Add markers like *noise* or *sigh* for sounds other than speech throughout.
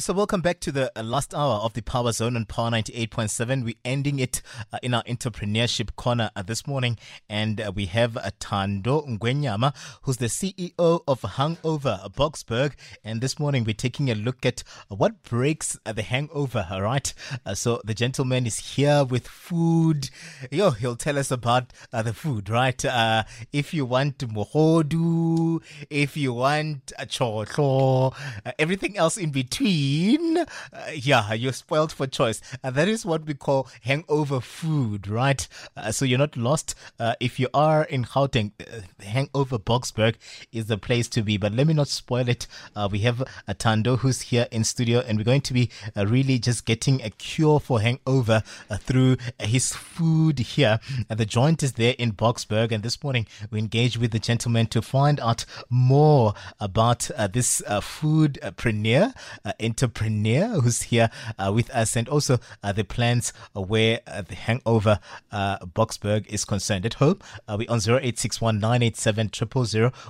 So, welcome back to the uh, last hour of the Power Zone on Power 98.7. We're ending it uh, in our entrepreneurship corner uh, this morning. And uh, we have uh, Thando Ngwenyama, who's the CEO of Hangover Boksburg. And this morning, we're taking a look at what breaks uh, the hangover, all right? so, the gentleman is here with food. Yo, he'll tell us about the food, right? if you want mohodu, if you want a chotlo, everything else in between uh, yeah, you're spoiled for choice. Uh, that is what we call hangover food, right? Uh, so you're not lost. Uh, if you are in Gauteng, uh, hangover Boksburg is the place to be. But let me not spoil it. Uh, we have a Thando who's here in studio, and we're going to be really just getting a cure for hangover through his food here. the joint is there in Boksburg, and this morning we engaged with the gentleman to find out more about this food preneur in entrepreneur who's here uh, with us and also uh, the plans where uh, the hangover uh, Boksburg is concerned. At home, uh, we're on 0861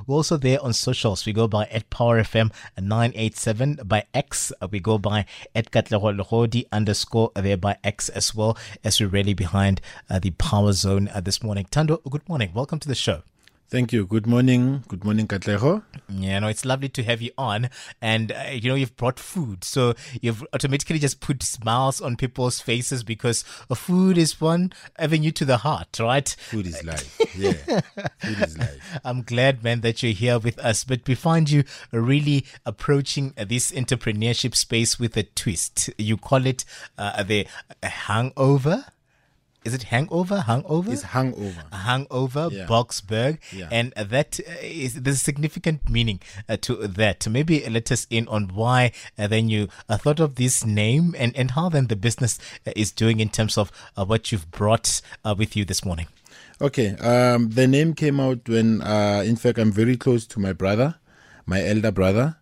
We're also there on socials. We go by at Power FM 987 by X. we go by at Katlego underscore there by X as well as we're really behind the Power Zone this morning. Thando, good morning. Welcome to the show. Thank you. Good morning. Good morning, Katleho. Yeah, no, it's lovely to have you on. And, uh, you know, you've brought food. So you've automatically just put smiles on people's faces because food is one avenue to the heart, right? Food is life. Yeah. food is life. *laughs* I'm glad, man, that you're here with us. But we find you really approaching this entrepreneurship space with a twist. You call it uh, the hangover is it hangover? Hangover? It's hangover. Hangover, yeah. Yeah. And that uh, there's a significant meaning uh, to that. Maybe let us in on why uh, then you uh, thought of this name and, and how then the business uh, is doing in terms of uh, what you've brought with you this morning. Okay. Um, the name came out when, in fact, I'm very close to my brother, my elder brother.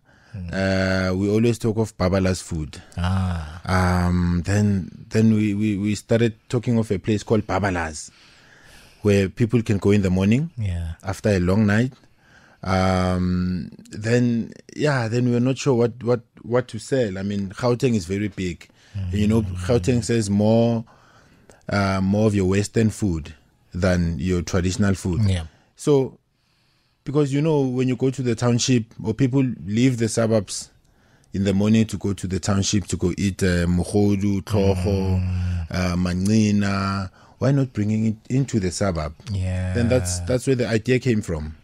Uh, we always talk of Babala's food. Ah. Um, then then we, we, we started talking of a place called Babala's, where people can go in the morning yeah. after a long night. Um, then yeah, then we were not sure what, what, what to sell. I mean, Gauteng is very big. Mm. You know, Gauteng says more uh, more of your Western food than your traditional food. Yeah. So because you know when you go to the township or people leave the suburbs in the morning to go to the township to go eat uh, mohodu, mm. uh, manina. Why not bringing it into the suburb? Yeah. Then that's that's where the idea came from.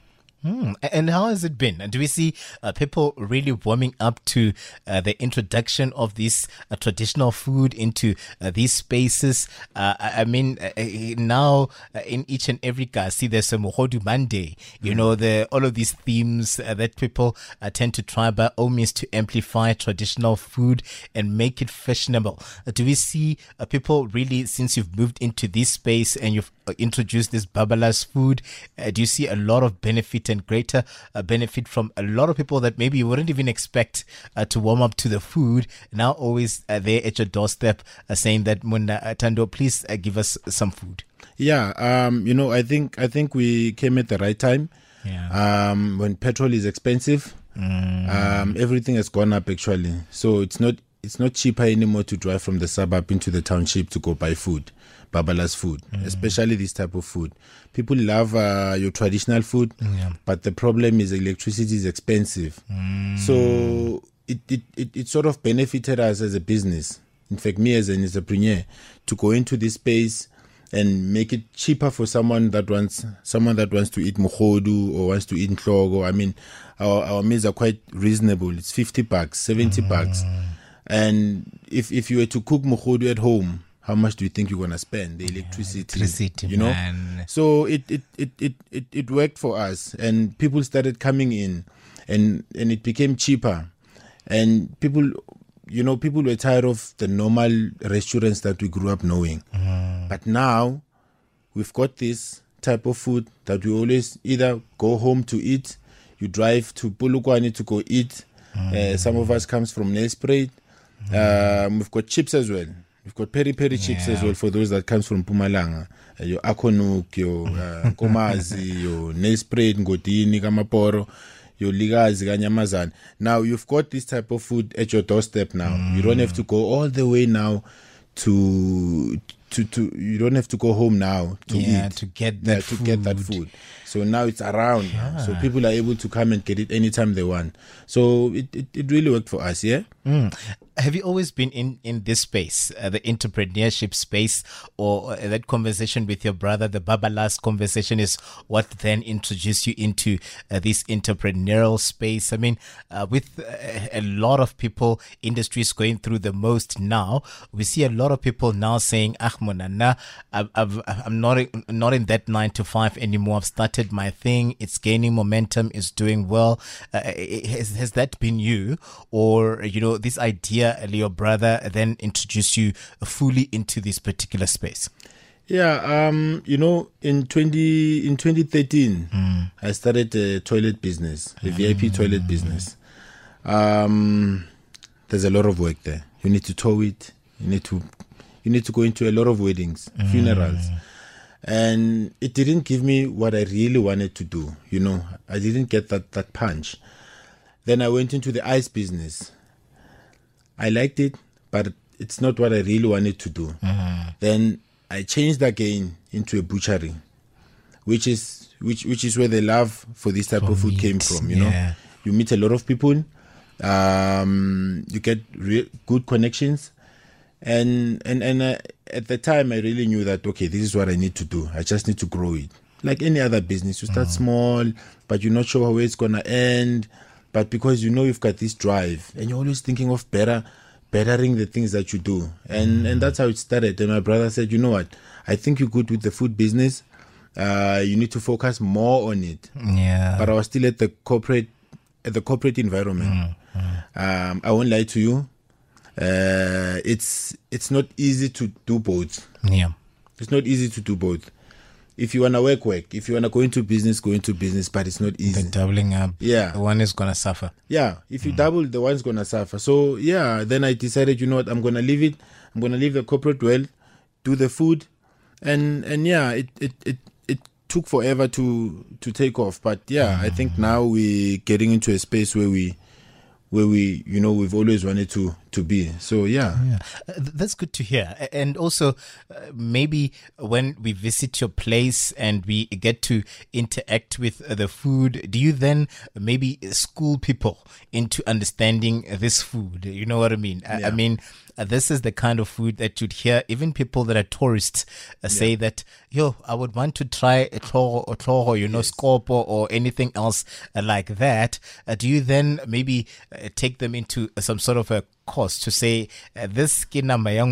Mm. And how has it been? Do we see uh, people really warming up to uh, the introduction of this uh, traditional food into uh, these spaces? Uh, I mean, uh, now in each and every car, see there's a Mohodu Monday. You mm. know, the all of these themes that people tend to try by all means to amplify traditional food and make it fashionable. do we see people really, since you've moved into this space and you've introduced this Babala's food, do you see a lot of benefit and greater uh, benefit from a lot of people that maybe you wouldn't even expect uh, to warm up to the food. Now always uh, there at your doorstep uh, saying that Munda uh, Thando, please uh, give us some food. Yeah, um, you know, I think I think we came at the right time. Yeah. Um, when petrol is expensive, mm. um, everything has gone up actually. So it's not it's not cheaper anymore to drive from the suburb into the township to go buy food. Babala's food, mm. especially this type of food. People love uh, your traditional food, yeah. but the problem is electricity is expensive. Mm. So it, it, it, it sort of benefited us as a business. In fact, me as an entrepreneur, to go into this space and make it cheaper for someone that wants someone that wants to eat mohodu or wants to eat nhlogo. I mean, our, our meals are quite reasonable. It's 50 bucks, 70 mm. bucks. And if, if you were to cook mohodu at home, how much do you think you're gonna spend? The electricity, yeah, electricity you know? man. so it, it it, it it it worked for us. And people started coming in and and it became cheaper. And people you know people were tired of the normal restaurants that we grew up knowing. Mm. but now we've got this type of food that we always either go home to eat you drive to Polokwane to go eat. Uh, some of us comes from Nelspruit. Um, we've got chips as well. We've got peri peri chips as Yeah. well for those that comes from Pumalanga. Uh, your Akonuk, your uh, *laughs* Komazi, your Nelspruit, Ngodini, Kamaporo, your Ligazi, Kanyamazan. Now you've got this type of food at your doorstep now. You don't have to go all the way now to to to. You don't have to go home now to Yeah, eat to get yeah, that to get that food. food. So now it's around. now. So people are able to come and get it anytime they want. So it, it, it really worked for us, yeah? Mm. Have you always been in in this space, uh, the entrepreneurship space, or uh, that conversation with your brother, the Baba last conversation, is what then introduced you into uh, this entrepreneurial space? I mean, uh, with uh, a lot of people, industries going through the most now, we see a lot of people now saying, "Ah, I've, I've, I'm not in- not in that nine to five anymore. I've started my thing. It's gaining momentum. It's doing well." Uh, has has that been you, or you know, this idea, your brother, then introduced you fully into this particular space? Yeah, um, you know, in twenty in twenty thirteen, I started a toilet business, a VIP toilet business. Um, there's a lot of work there. You need to tow it. You need to you need to go into a lot of weddings, funerals, and it didn't give me what I really wanted to do. You know, I didn't get that that punch. Then I went into the ice business. I liked it, but it's not what I really wanted to do. Then I changed again into a butchery, which is which which is where the love for this type For of food meat, came from. You yeah. know, you meet a lot of people, um, you get re- good connections, and and and uh, at the time I really knew that okay, this is what I need to do. I just need to grow it. Like any other business, you start small, but you're not sure where it's gonna end. But because you know you've got this drive, and you're always thinking of better, bettering the things that you do, and and that's how it started. And my brother said, you know what, I think you're good with the food business. Uh, you need to focus more on it Yeah. but I was still at the corporate at the corporate environment. Um, I won't lie to you. Uh, it's it's not easy to do both. yeah. It's not easy to do both. If you wanna work, work. If you wanna go into business, go into business. But it's not The easy. doubling up. Yeah. the One is gonna suffer. Yeah, if you double, the one's gonna suffer. So yeah, then I decided, you know what, I'm gonna leave it. I'm gonna leave the corporate world, do the food, and and yeah, it it it, it took forever to to take off. But yeah, I think now we're getting into a space where we where we you know we've always wanted to to be. So yeah, Yeah, Uh, that's good to hear. And also, uh, maybe when we visit your place and we get to interact with uh, the food, do you then maybe school people into understanding this food? You know what I mean? I, I mean, this is the kind of food that you'd hear. Even people that are tourists uh, say that, yo, I would want to try a toro, or toro, you know, scorpo or anything else uh, like that. Uh, do you then maybe uh, take them into some sort of a course to say uh, this kinama ya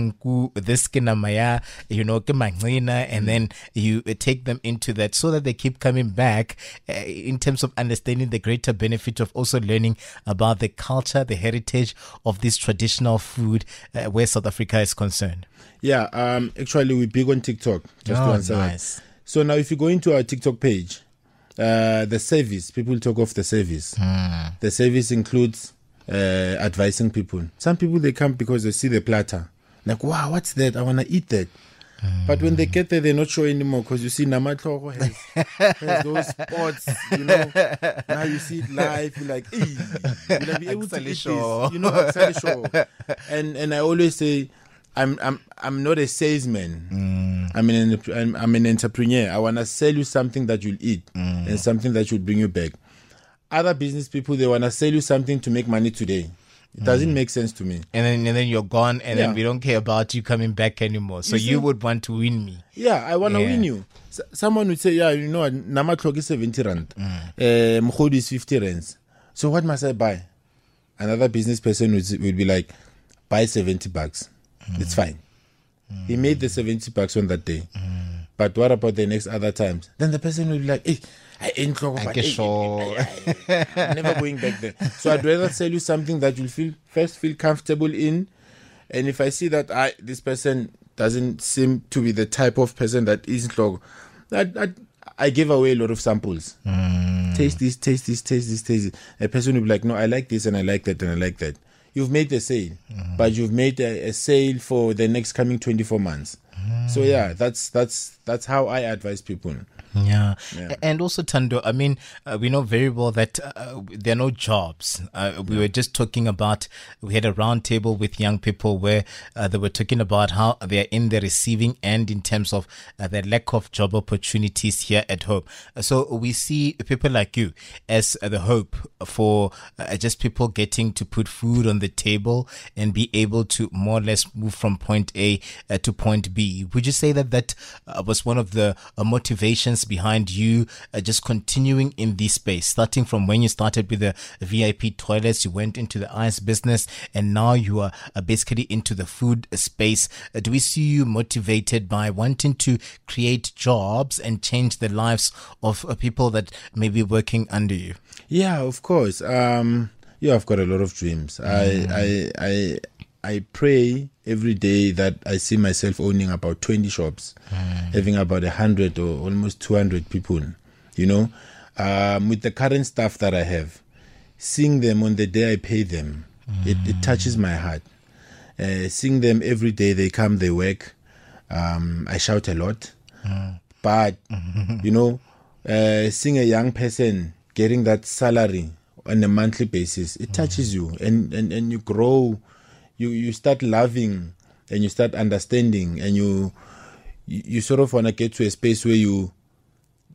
this kinama ya, you know, kimancina, and then you uh, take them into that so that they keep coming back uh, in terms of understanding the greater benefit of also learning about the culture, the heritage of this traditional food uh, where South Africa is concerned. yeah. Um, actually, we're big on TikTok. Just to Oh, answer that. nice. So now, if you go into our TikTok page, uh, the service people talk of the service. The service includes uh, advising people. Some people they come because they see the platter, like wow, what's that? I wanna eat that. But when they get there, they're not sure anymore because you see Namatloro has, has those spots, you know. Now you see it live, you're like, hey, will I be able to eat sure. this? You know, sure. And and I always say, I'm I'm I'm not a salesman. I'm an I'm, I'm an entrepreneur. I wanna sell you something that you'll eat and something that will bring you back. Other business people they wanna sell you something to make money today. It mm. doesn't make sense to me. And then, and then you're gone, and then we don't care about you coming back anymore. So You you, would want to win me. Yeah, I wanna Yeah. win you. S- someone would say, yeah, you know, what, Namatlog is 70 rand. Uh, is 50 rands. So what must I buy? Another business person would, would be like, buy 70 bucks. Mm. It's fine. He made the 70 bucks on that day. But what about the next other times? Then the person will be like, hey, I ain't clock, I but guess hey, so. I'm never going back there. *laughs* So I'd rather sell you something that you'll feel first feel comfortable in. And if I see that I this person doesn't seem to be the type of person that is log, I, I, I give away a lot of samples. taste this, taste this, taste this, taste this. A person will be like, no, I like this and I like that and I like that. You've made the sale, mm-hmm. but you've made a, a sale for the next coming 24 months. Mm-hmm. So yeah, that's that's that's how I advise people. Yeah. Yeah. And also, Thando, I mean, uh, we know very well that uh, there are no jobs. Uh, we were just talking about, we had a round table with young people where uh, they were talking about how they're in the receiving end in terms of uh, the lack of job opportunities here at home. So we see people like you as uh, the hope for uh, just people getting to put food on the table and be able to more or less move from point A uh, to point B. Would you say that that uh, was one of the uh, behind you uh, just continuing in this space, starting from when you started with the VIP toilets, you went into the ice business, and now you are uh, basically into the food space. Uh, do we see you motivated by wanting to create jobs and change the lives of uh, people that may be working under you? Yeah, of course. Um, yeah, I've got a lot of dreams. I, I, I, I pray every day that I see myself owning about 20 shops, having about 100 or almost 200 people, you know, um, with the current staff that I have, seeing them on the day I pay them, it, it touches my heart. Uh, seeing them every day, they come, they work. Um, I shout a lot, but *laughs* you know, uh, seeing a young person getting that salary on a monthly basis, it touches you, and, and and you grow, you you start loving, and you start understanding, and you you, you sort of want to get to a space where you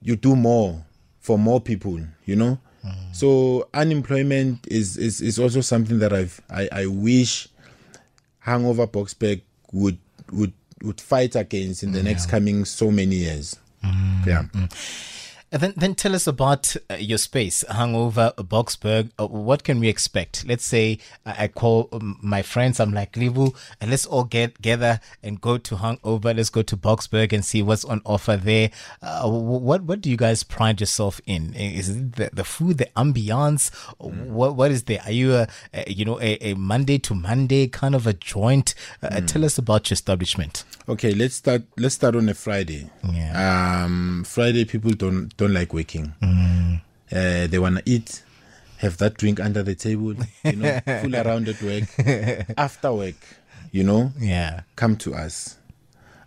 you do more for more people, you know. Mm. So unemployment is, is is also something that I've I, I wish Hangover Boksburg would would would fight against in the mm, next coming so many years. Mm, yeah. And then, then tell us about uh, your space, Hangover Boksburg. Uh, what can we expect? Let's say I, I call um, my friends. I'm like, Livu, and let's all get together and go to Hangover. Let's go to Boksburg and see what's on offer there. Uh, what what do you guys pride yourself in? Is it the, the food, the ambiance? What what is there? Are you a, a you know a, a Monday to Monday kind of a joint? Uh, Tell us about your establishment. Okay, let's start. Let's start on a Friday. Yeah. Um, Friday people don't don't like working. Uh, they wanna eat, have that drink under the table, you know, *laughs* fool around at work. After work, you know, Yeah. come to us.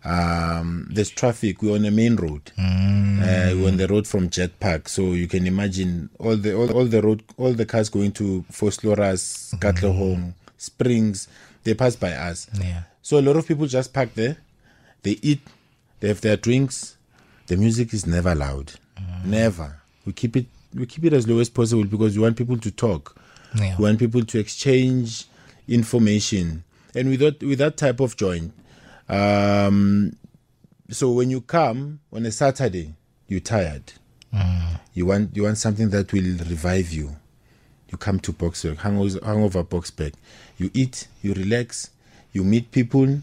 Um, there's traffic. We're on a main road. Uh, we're on the road from Jet Park, so you can imagine all the all, all the road, all the cars going to Vosloorus, Katlehong, Springs. They pass by us. Yeah. So a lot of people just park there. They eat. They have their drinks. The music is never loud. Never. We keep it. We keep it as low as possible because we want people to talk. Yeah. We want people to exchange information, and with that, with that type of joint, um, so when you come on a Saturday, you're tired. You want you want something that will revive you. You come to Boksburg, hangover, hangover Boksburg. You eat, you relax, you meet people.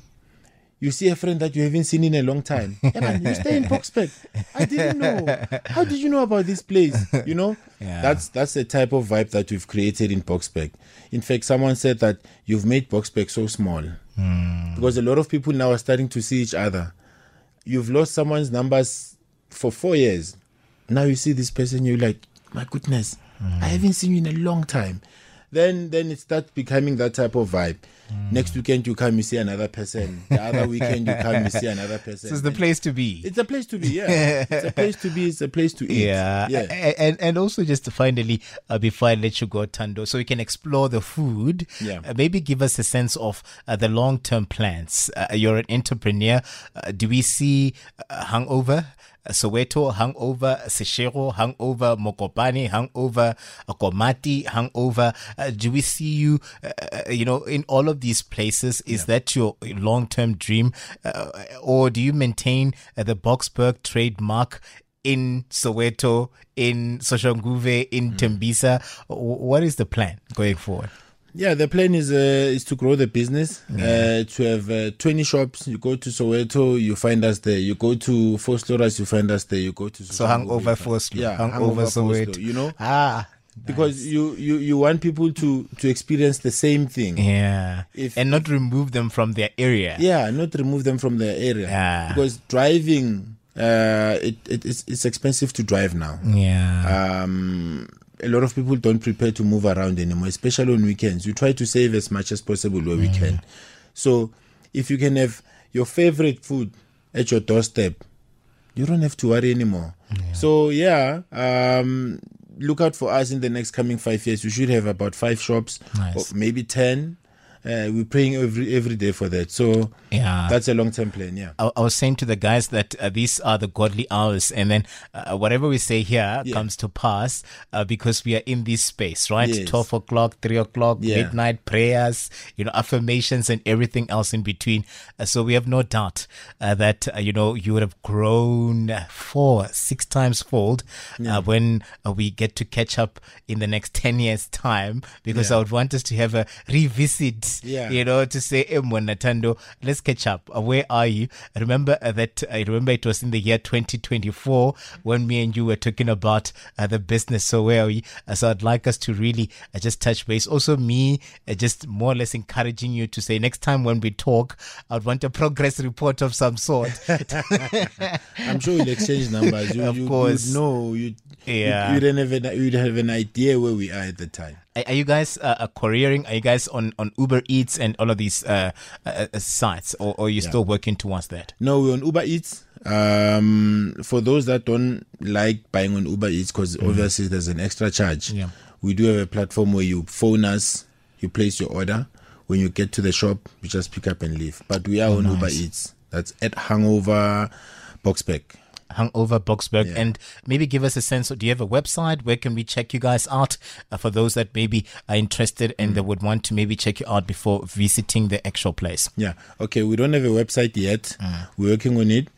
You see a friend that you haven't seen in a long time. *laughs* Hey man, you stay in Boksburg. I didn't know. How did you know about this place? You know, *laughs* Yeah. that's that's the type of vibe that we've created in Boksburg. In fact, someone said that you've made Boksburg so small hmm. because a lot of people now are starting to see each other. You've lost someone's numbers for four years. Now you see this person, you're like, my goodness, I hmm. haven't seen you in a long time. Then then it starts becoming that type of vibe. Next weekend you come, you see another person. The other weekend you come, you see *laughs* another person. This is the place to be. It's a place to be, yeah. *laughs* it's a place to be. It's a place to eat. Yeah. yeah. And and also just to finally, uh, before I let you go, Thando, so we can explore the food. Yeah. Uh, maybe give us a sense of uh, the long term plans. Uh, you're an entrepreneur. Uh, do we see uh, hangover? Soweto, hangover, Seshego, hangover, Mokopane, hangover, uh, Komati, hangover. Uh, do we see you, uh, uh, you know, in all of these places? Is that your long term dream? Uh, or do you maintain uh, the Boksburg trademark in Soweto, in Soshanguve, in Tembisa? What is the plan going forward? Yeah, the plan is uh, is to grow the business. Uh, to have uh, twenty shops. You go to Soweto, you find us there. You go to Four Storas, you find us there. You go to So hangover first, Yeah, hangover Soweto. You know, Ah, because you, you you want people to to experience the same thing. yeah, If- and not remove them from their area. Yeah, not remove them from their area. Yeah. Because driving uh, it, it it's, it's expensive to drive now. Yeah. Um, a lot of people don't prepare to move around anymore, especially on weekends. We try to save as much as possible where we can. So if you can have your favorite food at your doorstep, you don't have to worry anymore. So yeah, um, look out for us in the next coming five years. We should have about five shops, Nice. or maybe ten. Uh, we're praying every every day for that. So Yeah. that's a long term plan. Yeah. I, I was saying to the guys that uh, these are the godly hours, and then uh, whatever we say here Yeah. comes to pass uh, because we are in this space, right? Yes. 12 o'clock, 3 o'clock, Yeah. midnight prayers, you know, affirmations, and everything else in between. Uh, so we have no doubt uh, that, uh, you know, you would have grown four, six times fold uh, when uh, we get to catch up in the next 10 years' time because Yeah. I would want us to have a revisit, Yeah. you know, to say, hey, Natando, let's catch up. Uh, where are you? I remember uh, that, I remember it was in the year 2024 when me and you were talking about uh, the business. So where are you? Uh, so I'd like us to really uh, just touch base. Also, me uh, just more or less encouraging you to say next time when we talk, I'd want a progress report of some sort. *laughs* I'm sure you'll exchange numbers. You, Of you, course. You'd. You'd, Yeah. You'd, you'd, have an, you'd have an idea where we are at the time. Are you guys uh, uh, couriering? Are you guys on, on Uber Eats and all of these uh, uh, uh, sites, or, or are you still working towards that? No, we're on Uber Eats. Um, for those that don't like buying on Uber Eats, because obviously there's an extra charge. Yeah. We do have a platform where you phone us, you place your order. When you get to the shop, you just pick up and leave. But we are on Uber Oh. Eats. That's at Hangover Boksburg. Hangover Boksburg, Yeah. and maybe give us a sense. Do you have a website? Where can we check you guys out? Uh, for those that maybe are interested and they would want to maybe check you out before visiting the actual place. Yeah. Okay. We don't have a website yet. We're working on it,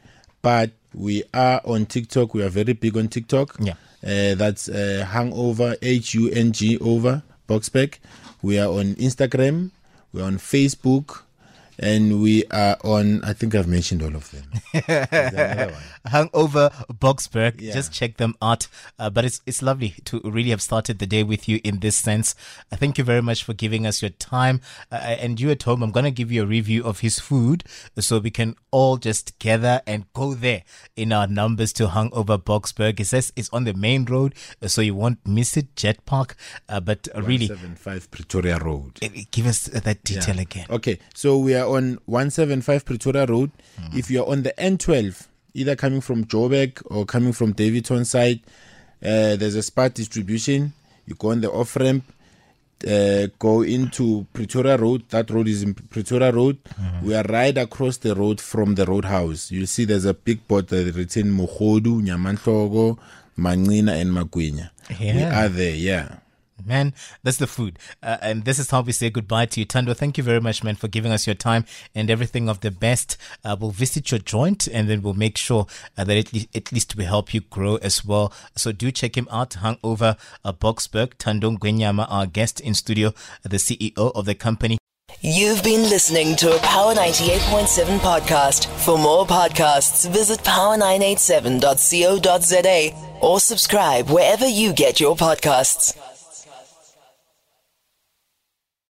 but we are on TikTok. We are very big on TikTok. Yeah. Uh, that's uh, Hangover H U N G over Boksburg. We are on Instagram. We're on Facebook. And we are on, I think I've mentioned all of them. *laughs* Hangover Boksburg. Yeah. Just check them out. Uh, but it's it's lovely to really have started the day with you in this sense. Uh, thank you very much for giving us your time. Uh, and you at home, I'm gonna give you a review of his food so we can all just gather and go there in our numbers to Hangover Boksburg. It says it's on the main road, uh, so you won't miss it. Jet Park. Uh, but uh, really, 175 Pretoria Road. uh, give us uh, that detail Yeah. again. Okay, so we are on 175 Pretoria Road. If you are on the N12, either coming from Joburg or coming from Davidson side, uh, there's a Spar distribution. You go on the off ramp, uh, go into Pretoria Road. That road is in Pretoria Road. We are right across the road from the roadhouse. You see, there's a big board that written Mohodu, Nyamantlogo, Manina, and Magwinya. We are there, yeah. Man, that's the food. Uh, and this is how we say goodbye to you. Thando, thank you very much, man, for giving us your time and everything of the best. Uh, we'll visit your joint and then we'll make sure uh, that at, le- at least we help you grow as well. So do check him out. Hangover uh, Boksburg. Thando Ngwenyama, our guest in studio, uh, the CEO of the company. You've been listening to a Power 98.7 podcast. For more podcasts, visit power987.co.za or subscribe wherever you get your podcasts.